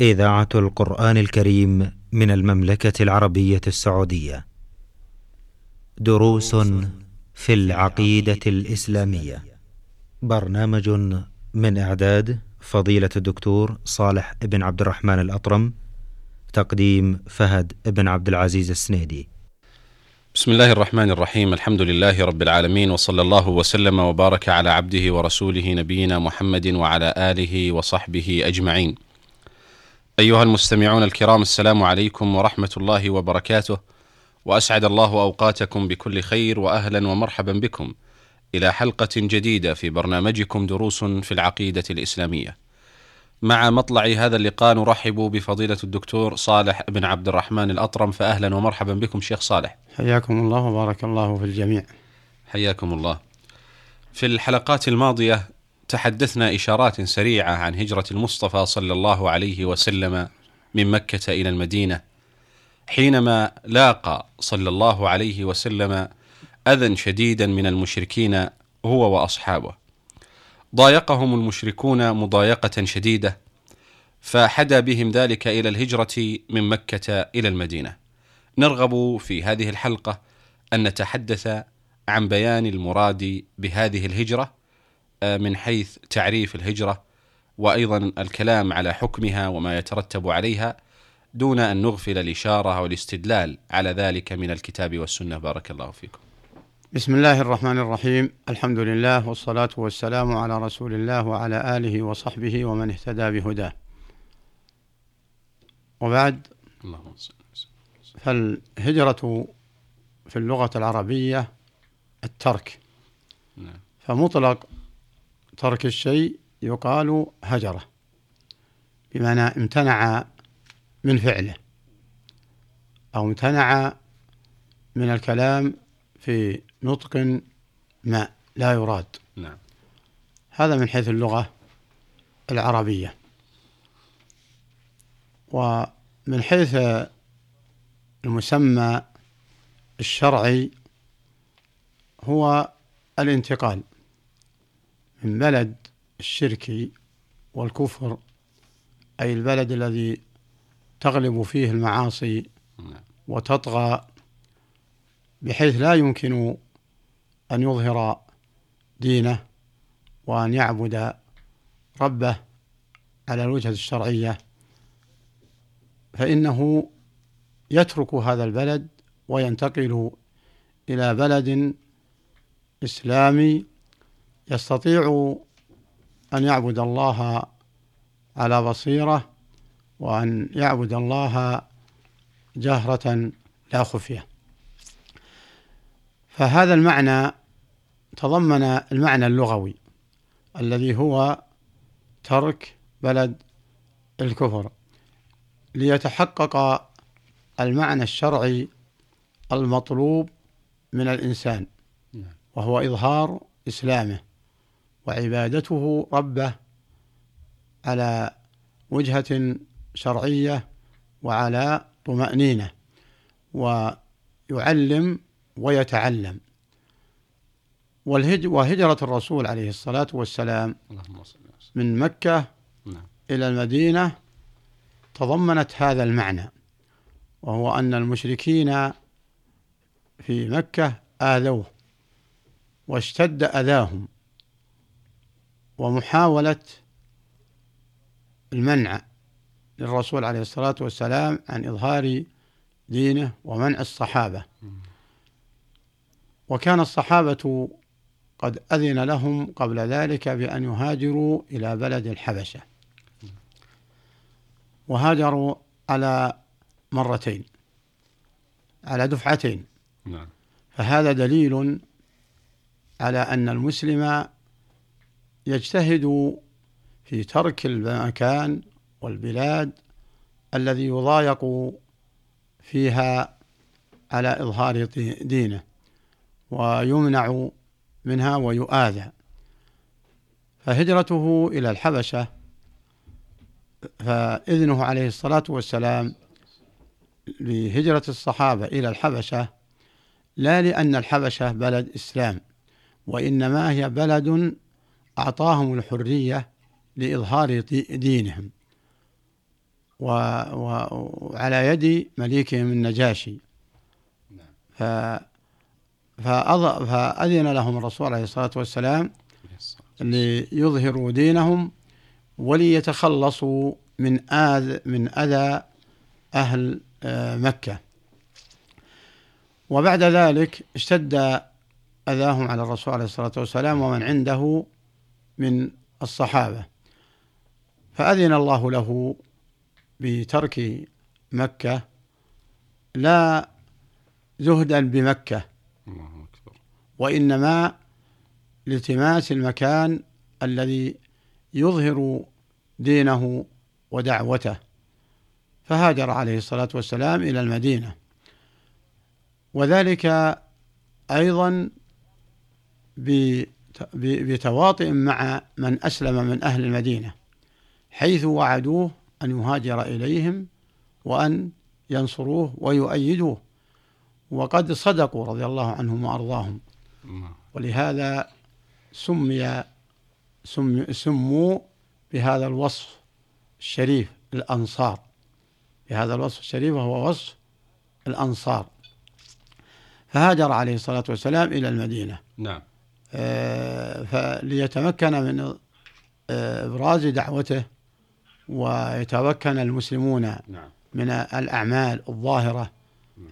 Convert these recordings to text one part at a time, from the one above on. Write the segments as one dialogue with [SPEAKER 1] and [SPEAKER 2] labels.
[SPEAKER 1] إذاعة القرآن الكريم من المملكة العربية السعودية. دروس في العقيدة الإسلامية. برنامج من إعداد فضيلة الدكتور صالح بن عبد الرحمن الأطرم. تقديم فهد بن عبد العزيز السنيدي.
[SPEAKER 2] بسم الله الرحمن الرحيم الحمد لله رب العالمين وصلى الله وسلم وبارك على عبده ورسوله نبينا محمد وعلى آله وصحبه أجمعين. أيها المستمعون الكرام السلام عليكم ورحمة الله وبركاته وأسعد الله أوقاتكم بكل خير واهلا ومرحبا بكم إلى حلقة جديدة في برنامجكم دروس في العقيدة الإسلامية. مع مطلع هذا اللقاء نرحب بفضيلة الدكتور صالح بن عبد الرحمن الأطرم فاهلا ومرحبا بكم شيخ صالح.
[SPEAKER 3] حياكم الله وبارك الله في الجميع
[SPEAKER 2] حياكم الله. في الحلقات الماضية تحدثنا إشارات سريعة عن هجرة المصطفى صلى الله عليه وسلم من مكة إلى المدينة حينما لاقى صلى الله عليه وسلم أذى شديدا من المشركين هو وأصحابه. ضايقهم المشركون مضايقة شديدة فحدا بهم ذلك إلى الهجرة من مكة إلى المدينة. نرغب في هذه الحلقة أن نتحدث عن بيان المراد بهذه الهجرة من حيث تعريف الهجرة وأيضا الكلام على حكمها وما يترتب عليها دون أن نغفل الإشارة والاستدلال على ذلك من الكتاب والسنة. بارك الله فيكم.
[SPEAKER 3] بسم الله الرحمن الرحيم. الحمد لله والصلاة والسلام على رسول الله وعلى آله وصحبه ومن اهتدى بهداه. وبعد
[SPEAKER 2] اللهم
[SPEAKER 3] فالهجرة في اللغة العربية الترك.
[SPEAKER 2] نعم.
[SPEAKER 3] فمطلق ترك الشيء يقال هجرة بمعنى امتنع من فعله أو امتنع من الكلام في نطق ما لا يراد.
[SPEAKER 2] نعم.
[SPEAKER 3] هذا من حيث اللغة العربية. ومن حيث المسمى الشرعي هو الانتقال. من بلد الشرك والكفر أي البلد الذي تغلب فيه المعاصي
[SPEAKER 2] نعم.
[SPEAKER 3] وتطغى بحيث لا يمكن أن يظهر دينه وأن يعبد ربه على الوجهة الشرعية. فإنه يترك هذا البلد وينتقل إلى بلد إسلامي يستطيع أن يعبد الله على بصيرة وأن يعبد الله جهرة لا خفية فهذا المعنى تضمن المعنى اللغوي الذي هو ترك بلد الكفر ليتحقق المعنى الشرعي المطلوب من الإنسان
[SPEAKER 2] نعم.
[SPEAKER 3] وهو إظهار إسلامه وعبادته ربه على وجهة شرعية وعلى طمأنينة ويعلم ويتعلم. والهج وهجرة الرسول عليه الصلاة والسلام من مكة
[SPEAKER 2] نعم.
[SPEAKER 3] إلى المدينة تضمنت هذا المعنى وهو أن المشركين في مكة آذوه واشتد أذاهم. ومحاولة المنع للرسول عليه الصلاة والسلام عن إظهار دينه ومنع الصحابة. وكان الصحابة قد أذن لهم قبل ذلك بأن يهاجروا إلى بلد الحبشة. وهاجروا على مرتين على دفعتين.
[SPEAKER 2] نعم.
[SPEAKER 3] فهذا دليل على أن المسلم يجتهد في ترك المكان والبلاد الذي يضايق فيها على إظهار دينه ويمنع منها ويؤاذى. فهجرته إلى الحبشة فإذنه عليه الصلاة والسلام لهجرة الصحابة إلى الحبشة لا لأن الحبشة بلد إسلام وإنما هي بلد أعطاهم الحرية لإظهار دي- دينهم. وعلى يد مليكهم النجاشي ف... فأذن لهم الرسول عليه الصلاة والسلام ليظهروا دينهم وليتخلصوا من آذ من أذى أهل آه، مكة وبعد ذلك اشتد أذاهم على الرسول عليه الصلاة والسلام ومن عنده من الصحابة. فأذن الله له بترك مكة لا زهدا بمكة. وإنما لالتماس المكان الذي يظهر دينه ودعوته. فهاجر عليه الصلاة والسلام إلى المدينة. وذلك أيضا بتواطئ مع من أسلم من أهل المدينة حيث وعدوه أن يهاجر إليهم وأن ينصروه ويؤيدوه. وقد صدقوا رضي الله عنهم وأرضاهم. ولهذا سمي سموا بهذا الوصف الشريف الأنصار. بهذا الوصف الشريف وهو وصف الأنصار. فهاجر عليه الصلاة والسلام إلى المدينة.
[SPEAKER 2] نعم.
[SPEAKER 3] فليتمكن من آه إبراز دعوته ويتمكن المسلمون
[SPEAKER 2] نعم.
[SPEAKER 3] من الأعمال الظاهرة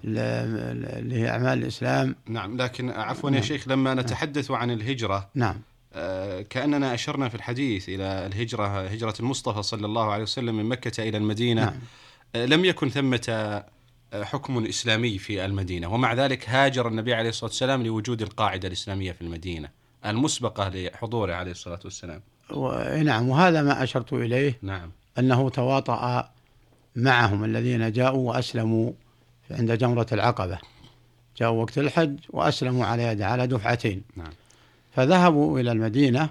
[SPEAKER 3] اللي هي أعمال الإسلام
[SPEAKER 2] نعم لكن عفوا يا نعم. شيخ لما نتحدث عن الهجرة
[SPEAKER 3] نعم
[SPEAKER 2] آه، كأننا أشرنا في الحديث إلى الهجرة هجرة المصطفى صلى الله عليه وسلم من مكة إلى المدينة نعم. آه، لم يكن ثمة حكم إسلامي في المدينة ومع ذلك هاجر النبي عليه الصلاة والسلام لوجود القاعدة الإسلامية في المدينة المسبقة لحضوره عليه الصلاة والسلام.
[SPEAKER 3] نعم وهذا ما أشرت إليه
[SPEAKER 2] نعم.
[SPEAKER 3] أنه تواطأ معهم الذين جاءوا وأسلموا عند جمرة العقبة. جاءوا وقت الحج وأسلموا على يده على دفعتين.
[SPEAKER 2] نعم.
[SPEAKER 3] فذهبوا إلى المدينة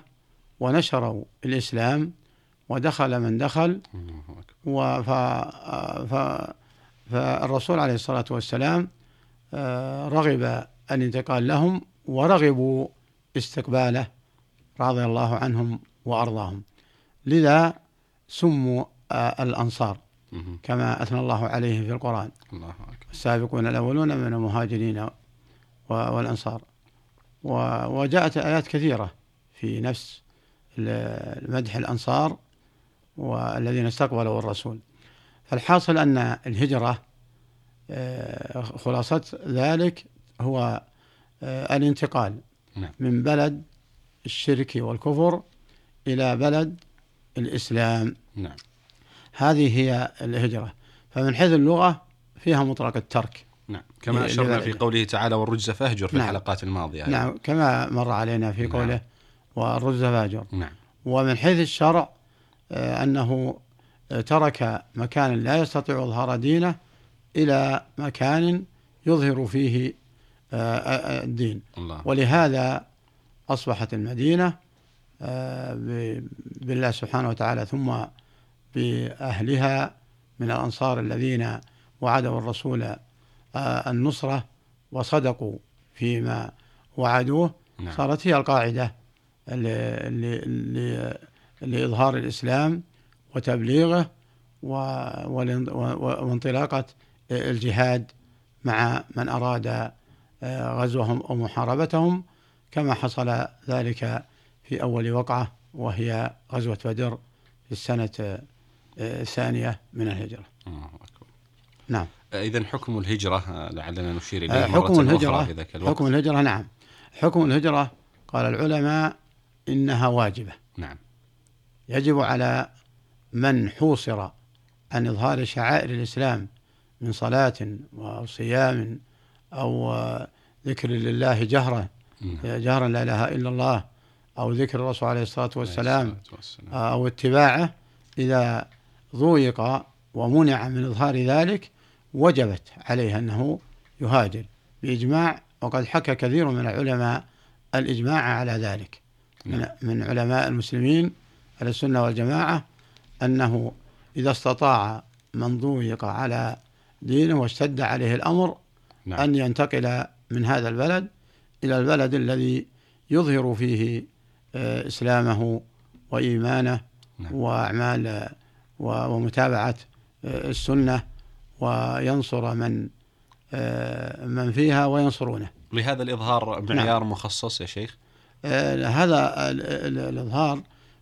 [SPEAKER 3] ونشروا الإسلام ودخل من دخل وف... ف... فالرسول عليه الصلاة والسلام آه، رغب الانتقال لهم ورغبوا استقباله رضي الله عنهم وأرضاهم. لذا سموا آه، الأنصار كما أثنى الله عليه في القرآن.
[SPEAKER 2] الله
[SPEAKER 3] السابقون الأولون من المهاجرين والأنصار. وجاءت آيات كثيرة في نفس مدح الأنصار والذين استقبلوا الرسول. فالحاصل أن الهجرة آه، خلاصة ذلك هو آه، الانتقال
[SPEAKER 2] نعم.
[SPEAKER 3] من بلد الشرك والكفر إلى بلد الإسلام
[SPEAKER 2] نعم.
[SPEAKER 3] هذه هي الهجرة فمن حيث اللغة فيها مطلق الترك
[SPEAKER 2] نعم كما أشرنا في قوله تعالى والرجز فاهجر في نعم. الحلقات الماضية
[SPEAKER 3] نعم كما مر علينا في قوله نعم. والرجز فاهجر
[SPEAKER 2] نعم
[SPEAKER 3] ومن حيث الشرع آه، أنه ترك مكانا لا يستطيع إظهار دينه إلى مكان يظهر فيه آه، آه، الدين
[SPEAKER 2] الله.
[SPEAKER 3] ولهذا أصبحت المدينة بالله سبحانه وتعالى ثم بأهلها من الأنصار الذين وعدوا الرسول آه، النصرة وصدقوا فيما وعدوه
[SPEAKER 2] نعم.
[SPEAKER 3] صارت هي القاعدة لإظهار الإسلام وتبليغه وانطلاقة الجهاد مع من أراد آه، غزوهم أو محاربتهم كما حصل ذلك في أول وقعة وهي غزوة بدر في السنة الثانية من الهجرة.
[SPEAKER 2] الله أكبر
[SPEAKER 3] نعم
[SPEAKER 2] إذا حكم الهجرة لعلنا نشير إليه
[SPEAKER 3] حكم الهجرة إذا حكم الهجرة نعم. حكم الهجرة قال العلماء إنها واجبة.
[SPEAKER 2] نعم.
[SPEAKER 3] يجب على من حوصر عن إظهار شعائر الإسلام من صلاة وصيام أو ذكر لله جهرا
[SPEAKER 2] نعم.
[SPEAKER 3] جهرا لا إله إلا الله أو ذكر الرسول عليه الصلاة والسلام أو اتباعه إذا ضويق ومنع من إظهار ذلك وجبت عليه أنه يهاجر بإجماع وقد حكى كثير من العلماء الإجماع على ذلك من,
[SPEAKER 2] نعم.
[SPEAKER 3] من علماء المسلمين على السنة والجماعة أنه إذا استطاع من ضويق على دينه واشتد عليه الأمر
[SPEAKER 2] نعم.
[SPEAKER 3] أن ينتقل من هذا البلد إلى البلد الذي يظهر فيه آه، إسلامه وإيمانه
[SPEAKER 2] نعم.
[SPEAKER 3] وأعمال ومتابعة السنة وينصر من من فيها وينصرونه
[SPEAKER 2] لهذا الإظهار معيار نعم. مخصص يا شيخ
[SPEAKER 3] هذا الإظهار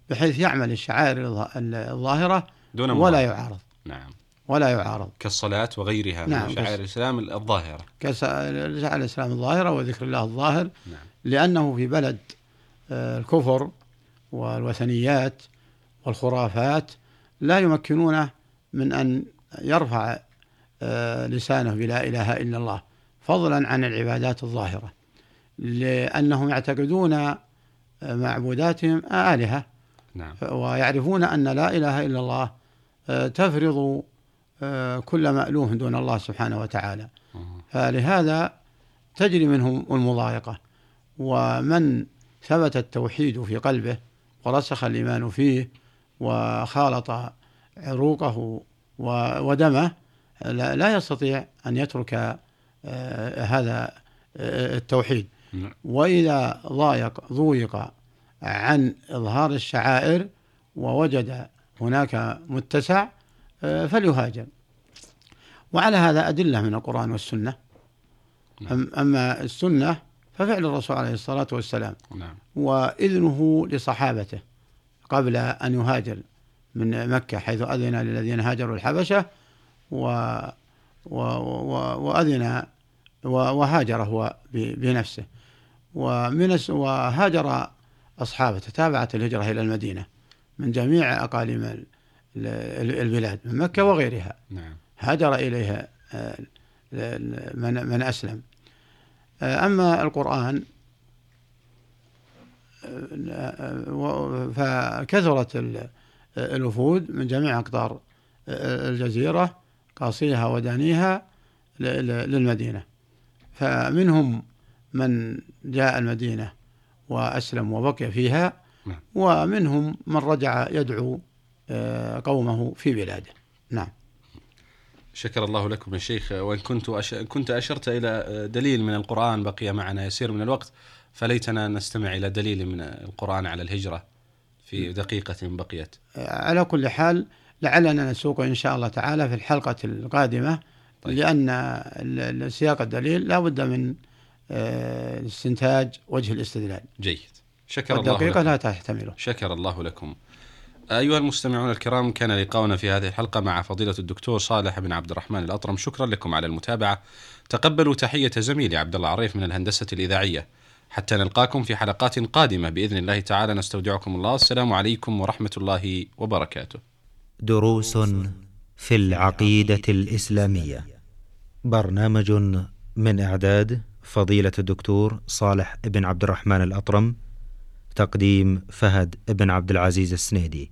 [SPEAKER 3] بحيث يعمل الشعائر الظاهرة دون ولا يعارض.
[SPEAKER 2] نعم.
[SPEAKER 3] ولا يعارض.
[SPEAKER 2] كالصلاة وغيرها نعم من شعائر الإسلام الظاهرة.
[SPEAKER 3] كشعائر الإسلام الظاهرة وذكر الله الظاهر نعم. لأنه في بلد آه، الكفر والوثنيات والخرافات لا يمكنونه من أن يرفع آه، لسانه بلا إله إلا الله فضلا عن العبادات الظاهرة لأنهم يعتقدون آه، معبوداتهم آلهة نعم. ويعرفون أن لا إله إلا الله تفرض كل مألوه دون الله سبحانه وتعالى فلهذا تجري منهم المضايقة ومن ثبت التوحيد في قلبه ورسخ الإيمان فيه وخالط عروقه ودمه لا يستطيع أن يترك آه، هذا آه، التوحيد نعم. وإذا ضايق ضويق عن إظهار الشعائر ووجد هناك متسع آه، فليهاجر وعلى هذا أدلة من القرآن والسنة نعم. أما السنة ففعل الرسول عليه الصلاة والسلام نعم. وإذنه لصحابته قبل أن يهاجر من مكة حيث أذن للذين هاجروا الحبشة و و و وأذن وهاجر هو بنفسه ومن وهاجر أصحابه تتابعت الهجرة إلى المدينة من جميع أقاليم البلاد من مكة وغيرها. نعم. هاجر إليها آه، من من أسلم. آه، أما القرآن آه، فكثرت الوفود من جميع أقطار الجزيرة قاصيها ودانيها للمدينة. فمنهم من جاء المدينة وأسلم وبقي فيها. نعم. ومنهم من رجع يدعو قومه في بلاده. نعم.
[SPEAKER 2] شكر الله لكم يا شيخ. وإن كنت أش... كنت أشرت إلى دليل من القرآن بقي معنا يسير من الوقت فليتنا نستمع إلى دليل من القرآن على الهجرة في دقيقة بقيت.
[SPEAKER 3] على كل حال لعلنا نسوق إن شاء الله تعالى في الحلقة القادمة طيب. لأن سياق الدليل لا بد من آه، استنتاج وجه الاستدلال.
[SPEAKER 2] جيد. شكر الله
[SPEAKER 3] لكم. لا تحتمله.
[SPEAKER 2] شكر الله لكم. أيها المستمعون الكرام كان لقاؤنا في هذه الحلقة مع فضيلة الدكتور صالح بن عبد الرحمن الأطرم. شكرا لكم على المتابعة. تقبلوا تحية زميلي عبد الله عريف من الهندسة الإذاعية. حتى نلقاكم في حلقات قادمة. بإذن الله تعالى نستودعكم الله. السلام عليكم ورحمة الله وبركاته.
[SPEAKER 1] دروس في العقيدة الإسلامية. برنامج من إعداد فضيلة الدكتور صالح بن عبد الرحمن الأطرم تقديم فهد بن عبد العزيز السنيدي.